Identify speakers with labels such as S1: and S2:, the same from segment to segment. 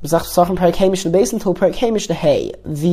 S1: The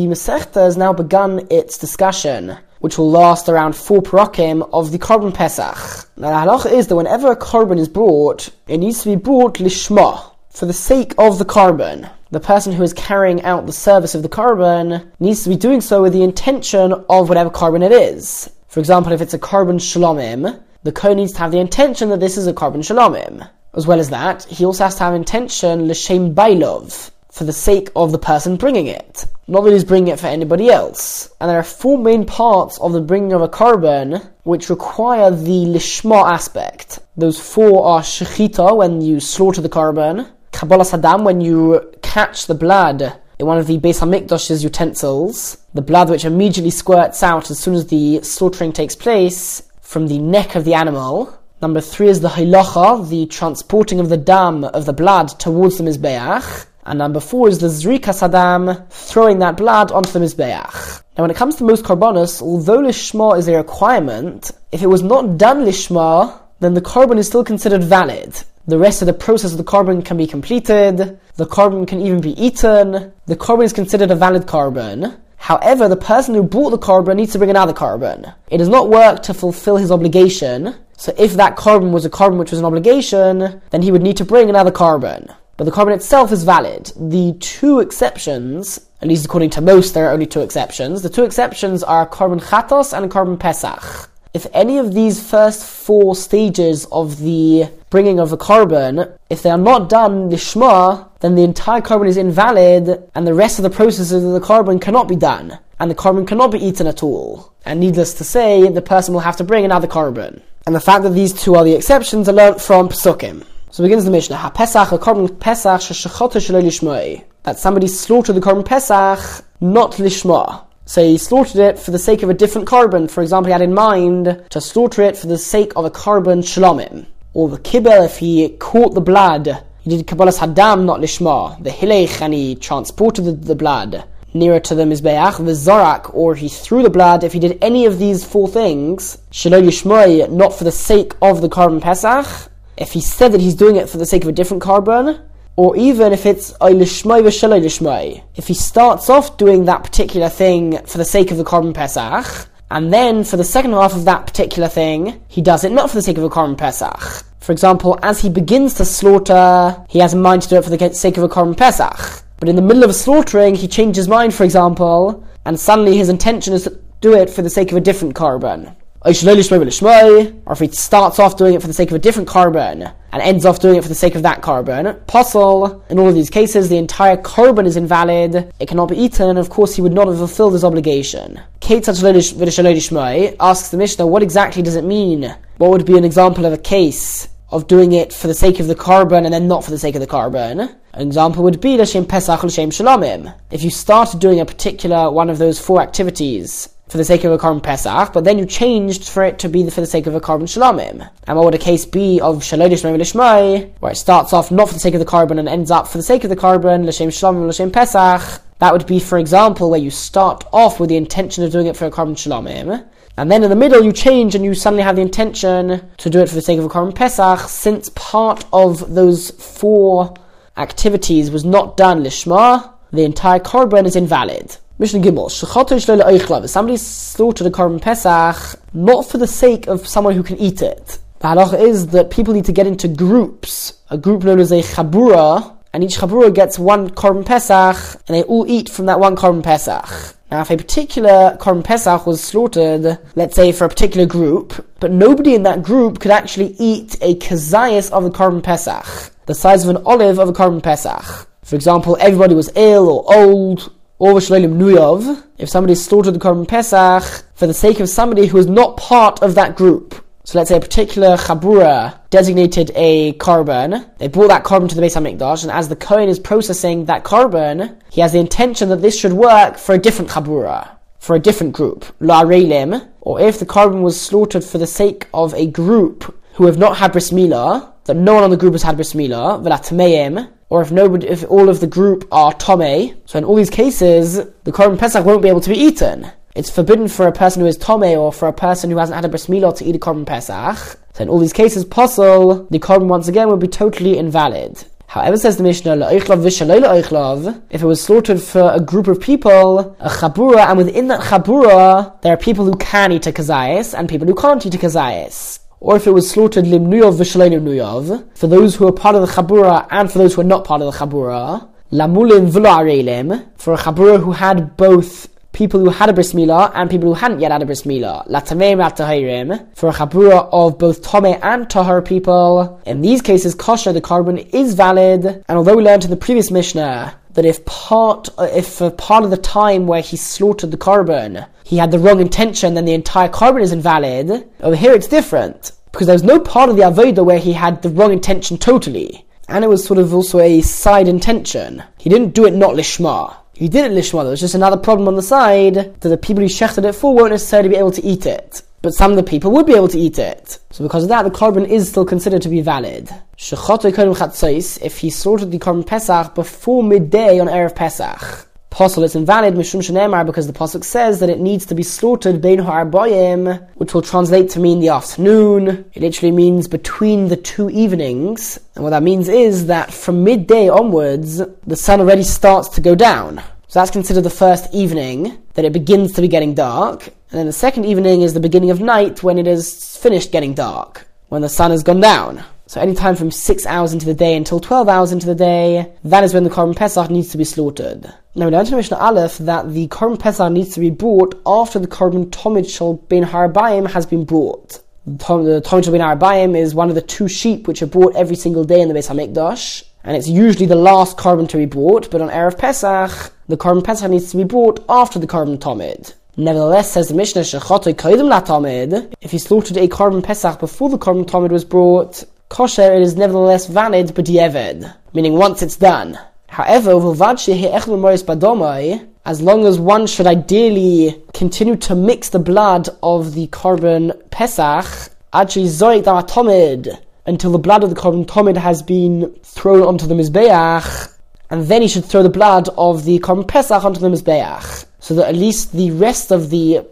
S1: Masechta has now begun its discussion, which will last around four parakim of the Korban Pesach. Now the halacha is that whenever a korban is brought, it needs to be brought lishma, for the sake of the korban. The person who is carrying out the service of the korban needs to be doing so with the intention of whatever korban it is. For example, if it's a korban shalomim, the kohen needs to have the intention that this is a korban shalomim. As well as that, he also has to have intention l'shem bailov, for the sake of the person bringing it. Not that he's bringing it for anybody else. And there are four main parts of the bringing of a korban which require the lishma aspect. Those four are shechita, when you slaughter the korban, kabbalas hadam, when you catch the blood in one of the Beis Hamikdash's utensils, the blood which immediately squirts out as soon as the slaughtering takes place from the neck of the animal, Number three is the holacha, the transporting of the dam of the blood towards the mizbeach. And number four is the zrikas hadam, throwing that blood onto the mizbeach. Now, when it comes to most korbanos, although lishma is a requirement, if it was not done lishma, then the korban is still considered valid. The rest of the process of the korban can be completed. The korban can even be eaten. The korban is considered a valid korban. However, the person who bought the korban needs to bring another korban. It does not work to fulfill his obligation so if that korban was a korban which was an obligation, then he would need to bring another korban. But the korban itself is valid. The two exceptions, at least according to most, there are only two exceptions. The two exceptions are korban chatos and korban pesach. If any of these first four stages of the bringing of a korban, if they are not done lishma, then the entire korban is invalid, and the rest of the processes of the korban cannot be done, and the korban cannot be eaten at all. And needless to say, the person will have to bring another korban. And the fact that these two are the exceptions are learnt from Pesukim. So begins the Mishnah. Ha Pesach, a korban Pesach, sheshachota shelo lishmoi. That somebody slaughtered the korban Pesach, not lishma. So he slaughtered it for the sake of a different korban. For example, he had in mind to slaughter it for the sake of a korban shalomim. Or the kibel, if he caught the blood, he did kabbalas hadam, not lishma. The hilech, and he transported the, the blood nearer to the Mizbeach, the Zorak, or he threw the blood, if he did any of these four things, Shelo Lishmoi, not for the sake of the korban Pesach, if he said that he's doing it for the sake of a different korban, or even if it's Lishmoi v'Shelo Lishmoi, if he starts off doing that particular thing for the sake of the korban Pesach, and then for the second half of that particular thing, he does it not for the sake of a korban Pesach. For example, as he begins to slaughter, he has in mind to do it for the sake of a korban Pesach. But in the middle of slaughtering, he changed his mind, for example, and suddenly his intention is to do it for the sake of a different korban. Or if he starts off doing it for the sake of a different korban and ends off doing it for the sake of that korban, possible. In all of these cases, the entire korban is invalid. It cannot be eaten, and of course, he would not have fulfilled his obligation. Kate asks the Mishnah, what exactly does it mean? What would be an example of a case of doing it for the sake of the korban and then not for the sake of the korban? An example would be L'Shem Pesach L'Shem Shalomim. If you started doing a particular one of those four activities for the sake of a korban Pesach, but then you changed for it to be for the sake of a korban Shalomim. And what would a case be of Shelo Lishmai, where it starts off not for the sake of the korban and ends up for the sake of the korban, L'Shem Shalomim, L'Shem Pesach? That would be, for example, where you start off with the intention of doing it for a korban Shalomim, and then in the middle, you change and you suddenly have the intention to do it for the sake of a Korban Pesach, since part of those four activities was not done lishma, the entire korban is invalid. Mishnah Gimel, somebody slaughtered a korban Pesach, not for the sake of someone who can eat it. The halacha is that people need to get into groups, a group known as a chabura, and each chabura gets one korban Pesach, and they all eat from that one korban Pesach. Now, if a particular korban Pesach was slaughtered, let's say for a particular group, but nobody in that group could actually eat a kazayas of the korban Pesach, the size of an olive of a korban Pesach. For example, everybody was ill or old, or nuyov. If somebody slaughtered the korban Pesach for the sake of somebody who was not part of that group, so let's say a particular chabura designated a korban. They brought that korban to the Beis Hamikdash, and as the Kohen is processing that korban, he has the intention that this should work for a different chabura, for a different group, la'areilim. Or if the korban was slaughtered for the sake of a group who have not had bris milah, that no one on the group has had bris milah, or if nobody, if all of the group are tome, so in all these cases, the korban pesach won't be able to be eaten. It's forbidden for a person who is tome or for a person who hasn't had a bris milah to eat a korban pesach. So in all these cases, possible the korban once again would be totally invalid. However, says the Mishnah, if it was slaughtered for a group of people, a chabura, and within that chabura, there are people who can eat a kazayas and people who can't eat a kazayas. Or if it was slaughtered limnuyov v'shalenim nuyov, for those who are part of the chabura and for those who are not part of the chabura, lamulim v'lo for a chabura who had both people who had a bris milah and people who hadn't yet had a bris milah. Latamim latahirim for a chabura of both tome and tahar people. In these cases, kosher the korban is valid, and although we learned in the previous mishnah that if part if part of the time where he slaughtered the korban he had the wrong intention, then the entire korban is invalid. Over here, it's different because there was no part of the avodah where he had the wrong intention totally, and it was sort of also a side intention. He didn't do it not lishma. He did it lishma, there was just another problem on the side that the people who shechted it for won't necessarily be able to eat it. But some of the people would be able to eat it. So because of that, the korban is still considered to be valid. If he slaughtered the korban Pesach before midday on Erev Pesach, Possible it's invalid, Mishum Shenemar, because the Pasuk says that it needs to be slaughtered Bein Ha'arboyim, which will translate to mean the afternoon. It literally means between the two evenings. And what that means is that from midday onwards, the sun already starts to go down. So that's considered the first evening, that it begins to be getting dark. And then the second evening is the beginning of night when it is finished getting dark, when the sun has gone down. So any time from 6 hours into the day until 12 hours into the day, that is when the Korban Pesach needs to be slaughtered. Now we learned in Mishnah Aleph that the Korban Pesach needs to be brought after the Korban Tomid Ben Harbayim has been brought. The Tomid Ben Harbayim is one of the two sheep which are brought every single day in the Beis HaMikdash. And it's usually the last korban to be brought, but on Erev Pesach, the Korban Pesach needs to be brought after the Korban Tomid. Nevertheless, says the Mishnah, Shechotte Koydim Latomid, if he slaughtered a Korban Pesach before the Korban Tomid was brought, kosher, it is nevertheless valid, but yeved, meaning once it's done. However, as long as one should ideally continue to mix the blood of the korban pesach, until the blood of the korban tomid has been thrown onto the mizbeach, and then he should throw the blood of the korban pesach onto the mizbeach, so that at least the rest of the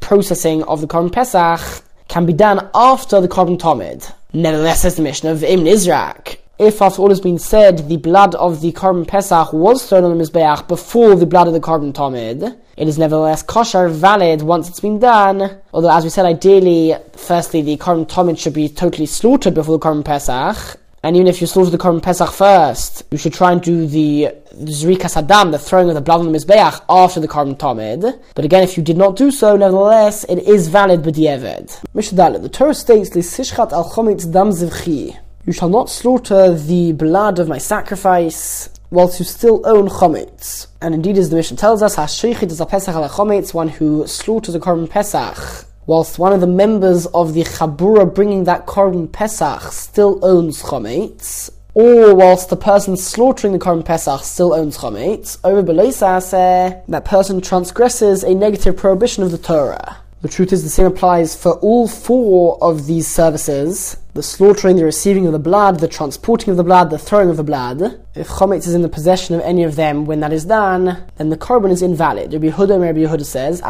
S1: processing of the korban pesach can be done after the korban tomid. Nevertheless, says the Mishnah of Im Nizrak, if after all has been said, the blood of the korban pesach was thrown on the mizbeach before the blood of the korban tomid, it is nevertheless kosher valid once it's been done. Although, as we said, ideally, firstly, the korban tomid should be totally slaughtered before the korban pesach, and even if you slaughter the Korban Pesach first, you should try and do the Zrikas Hadam, the throwing of the blood on the Mizbeach, after the Korban Tomid. But again, if you did not do so, nevertheless, it is valid b'di'eved. Mishnah The Torah states, L'sishchat al chomitz dam zivchi. You shall not slaughter the blood of my sacrifice whilst you still own chometz. And indeed, as the Mishnah tells us, Hashrichit is a Pesach al chometz, one who slaughters a Korban Pesach whilst one of the members of the Chabura bringing that Korban Pesach still owns Chometz, or whilst the person slaughtering the Korban Pesach still owns Chometz, over Beleisase, that person transgresses a negative prohibition of the Torah. The truth is, the same applies for all four of these services the slaughtering, the receiving of the blood, the transporting of the blood, the throwing of the blood. If chometz is in the possession of any of them when that is done, then the korban is invalid. Rabbi Yehuda, Rabbi Yehuda says,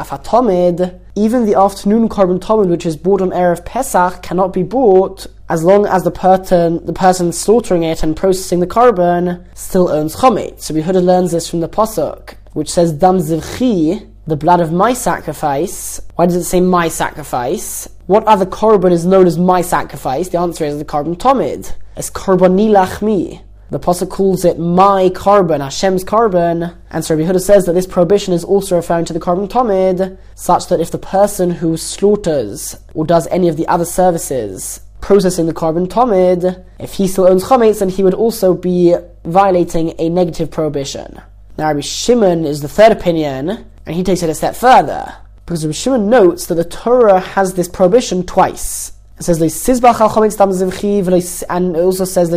S1: even the afternoon korban tomid which is bought on Erev Pesach cannot be bought as long as the person, the person slaughtering it and processing the korban still owns chometz. So Rabbi Yehuda learns this from the Pasuk, which says, dam zivchi, the blood of my sacrifice. Why does it say my sacrifice? What other korban is known as my sacrifice? The answer is the korban tomid. It's korbani lachmi. The Pasuk calls it my korban, Hashem's korban, and so Rabbi Yehuda says that this prohibition is also referring to the korban tomid, such that if the person who slaughters or does any of the other services processing the korban tomid, if he still owns chometz, then he would also be violating a negative prohibition. Now Rabbi Shimon is the third opinion, and he takes it a step further. Because Rabbi Shimon notes that the Torah has this prohibition twice. It says, and it also says,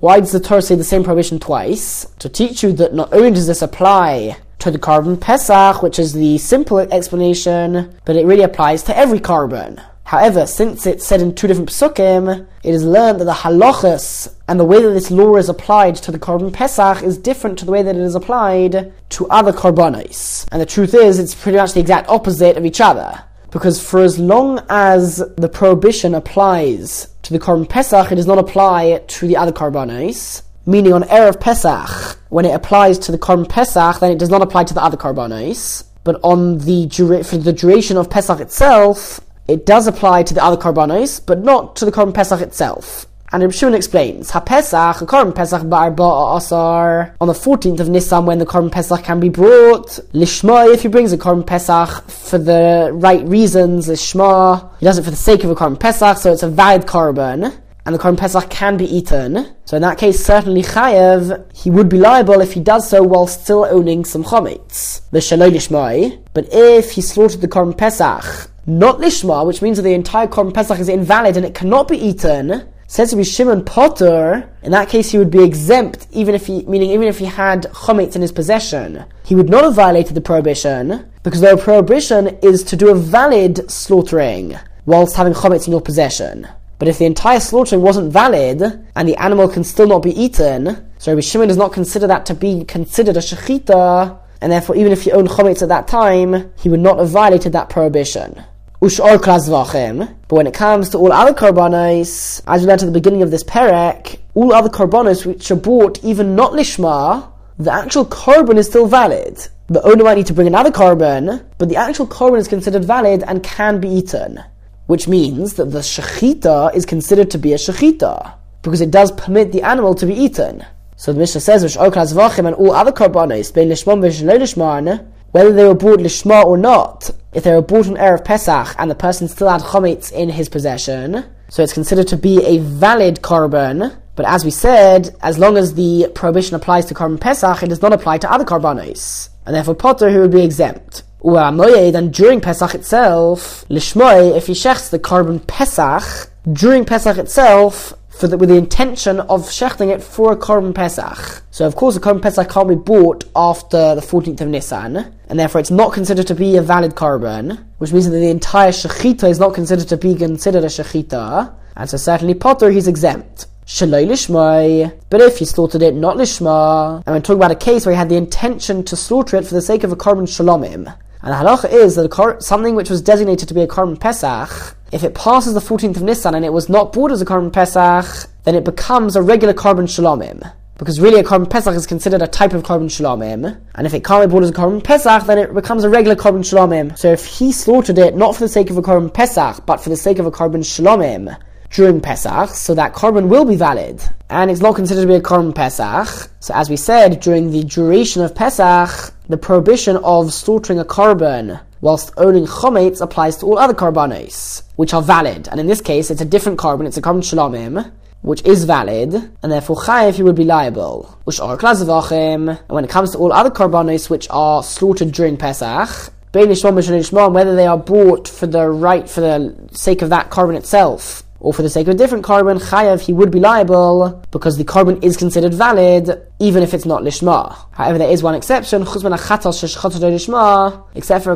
S1: Why does the Torah say the same prohibition twice? To teach you that not only does this apply to the korban Pesach, which is the simple explanation, but it really applies to every korban. However, since it's said in two different psukim, it is learned that the halachas and the way that this law is applied to the korban pesach is different to the way that it is applied to other korbanos. And the truth is, it's pretty much the exact opposite of each other. Because for as long as the prohibition applies to the Korban Pesach, it does not apply to the other Karbanos. Meaning on Erev Pesach, when it applies to the Korban Pesach, then it does not apply to the other Karbanos. But on the dura- for the duration of Pesach itself, it does apply to the other korbanos, but not to the Korban Pesach itself. And Reb Shimon explains, HaPesach, the Korban Pesach Barba Asar, on the 14th of Nisan when the Korban Pesach can be brought, Lishma, if he brings a Korban Pesach for the right reasons, Lishma, he does it for the sake of a Korban Pesach, so it's a valid Korban, and the Korban Pesach can be eaten. So in that case, certainly Chayev, he would be liable if he does so while still owning some Chometz, the Shaloi Lishmai. But if he slaughtered the Korban Pesach, not Lishma, which means that the entire Korban Pesach is invalid and it cannot be eaten, says to be Shimon Poter, in that case he would be exempt, even if he, meaning even if he had chometz in his possession. He would not have violated the prohibition, because the prohibition is to do a valid slaughtering, whilst having chometz in your possession. But if the entire slaughtering wasn't valid, and the animal can still not be eaten, so Rabbi Shimon does not consider that to be considered a shechita, and therefore even if he owned chometz at that time, he would not have violated that prohibition. Ushor v'achem. But when it comes to all other karbanos, as we learned at the beginning of this perek, all other karbanos which are bought even not lishma, the actual korban is still valid. The owner might need to bring another korban, but the actual korban is considered valid and can be eaten. Which means that the shechita is considered to be a shechita, because it does permit the animal to be eaten. So the Mishnah says, v'achem and all other karbanos, bein lishman, whether they were bought lishma or not, if they were bought on Erev Pesach and the person still had chometz in his possession, so it's considered to be a valid korban. But as we said, as long as the prohibition applies to korban Pesach, it does not apply to other korbanos, and therefore Poter who would be exempt. Then during Pesach itself, lishmoy if he shechts the korban Pesach during Pesach itself, for the, with the intention of shechting it for a Korban Pesach. So of course a Korban Pesach can't be bought after the 14th of Nisan, and therefore it's not considered to be a valid Korban, which means that the entire Shechita is not considered to be considered a Shechita, and so certainly Poter he's exempt. Shaloi lishmai. But if he slaughtered it not lishma, and we're talking about a case where he had the intention to slaughter it for the sake of a korban shalomim, and the halacha is that something which was designated to be a korban pesach, if it passes the 14th of Nisan and it was not bought as a korban pesach, then it becomes a regular korban shalomim. Because really a korban pesach is considered a type of korban shalomim, and if it can't be bought as a korban pesach, then it becomes a regular korban shalomim. So if he slaughtered it not for the sake of a korban pesach, but for the sake of a korban shalomim, during Pesach, so that korban will be valid, and it's not considered to be a korban Pesach. So as we said, during the duration of Pesach, the prohibition of slaughtering a korban whilst owning chometz applies to all other korbanos, which are valid. And in this case, it's a different korban, it's a korban shalomim, which is valid, and therefore chayiv he would be liable. Which are clasvachim and when it comes to all other korbanos which are slaughtered during Pesach, whether they are bought for the right, for the sake of that korban itself, or for the sake of a different korban, chayav, he would be liable because the korban is considered valid even if it's not lishma. However, there is one exception, except for a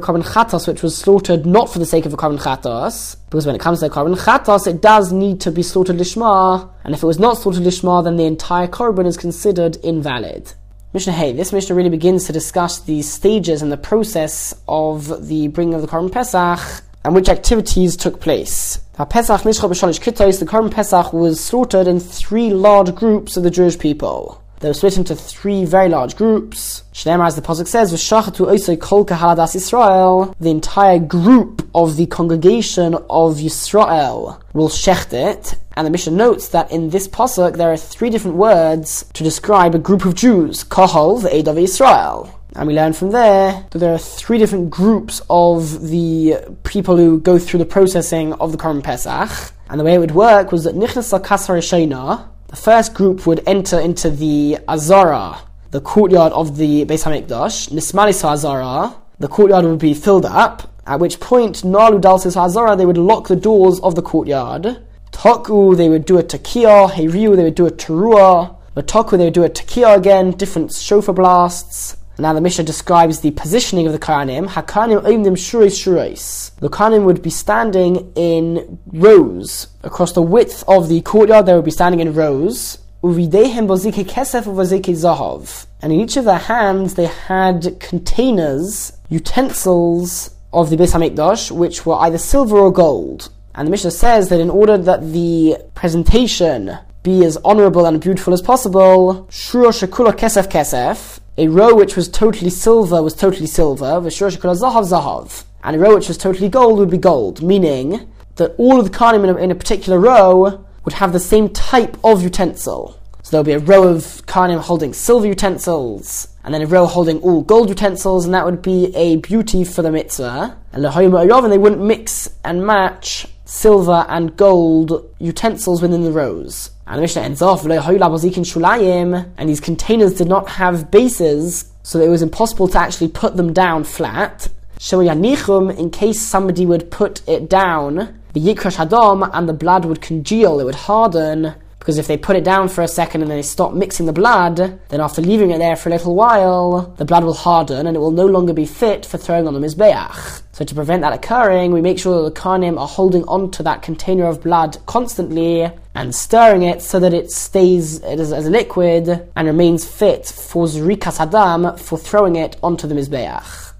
S1: korban chatos which was slaughtered not for the sake of a korban chatos, because when it comes to a korban chatos, it does need to be slaughtered lishma, and if it was not slaughtered lishma, then the entire korban is considered invalid. Mishnah Hey, this Mishnah really begins to discuss the stages and the process of the bringing of the Korban Pesach and which activities took place. The Pesach the Korban Pesach was slaughtered in three large groups of the Jewish people. They were split into three very large groups. Shneimar, as the Pasuk says, V'shachatu oisoi kol kahaladas Yisrael, the entire group of the congregation of Yisrael will shecht it. And the Mishnah notes that in this Pasuk there are three different words to describe a group of Jews. Kahal, the Eid of Yisrael. And we learn from there that there are three different groups of the people who go through the processing of the Korban Pesach. And the way it would work was that Nichnas Kasar Shena, the first group would enter into the Azara, the courtyard of the Beis Hamikdash. Nismalis Azara, the courtyard would be filled up, at which point Nalu Dalsis Azara, they would lock the doors of the courtyard. Toku, they would do a Takia, Heiriu, they would do a Terua. Matoku, they would do a Takia again, different shofar blasts. Now the Mishnah describes the positioning of the Kohanim. Hakanim oimdim shurais shurais. The Kohanim would be standing in rows across the width of the courtyard. They would be standing in rows. Uvidehem bozike kesef uvozike zahav. And in each of their hands they had containers, utensils of the Beis Hamikdash, which were either silver or gold. And the Mishnah says that in order that the presentation be as honorable and beautiful as possible, shuro shekula kesef kesef, a row which was totally silver was totally silver, zahav zahav, and a row which was totally gold would be gold, meaning that all of the a, in a particular row would have the same type of utensil. So there'll be a row of kanim holding silver utensils, and then a row holding all gold utensils, and that would be a beauty for the mitzvah. And and they wouldn't mix and match silver and gold utensils within the rows. And the Mishnah ends off, and these containers did not have bases, so it was impossible to actually put them down flat. In case somebody would put it down, the yikrash hadom, and the blood would congeal, it would harden, because if they put it down for a second and then they stop mixing the blood, then after leaving it there for a little while, the blood will harden and it will no longer be fit for throwing on the Mizbeach. So to prevent that occurring, we make sure that the Karnim are holding onto that container of blood constantly and stirring it so that it stays as, as a liquid and remains fit for Zrikas Hadam for throwing it onto the Mizbeach.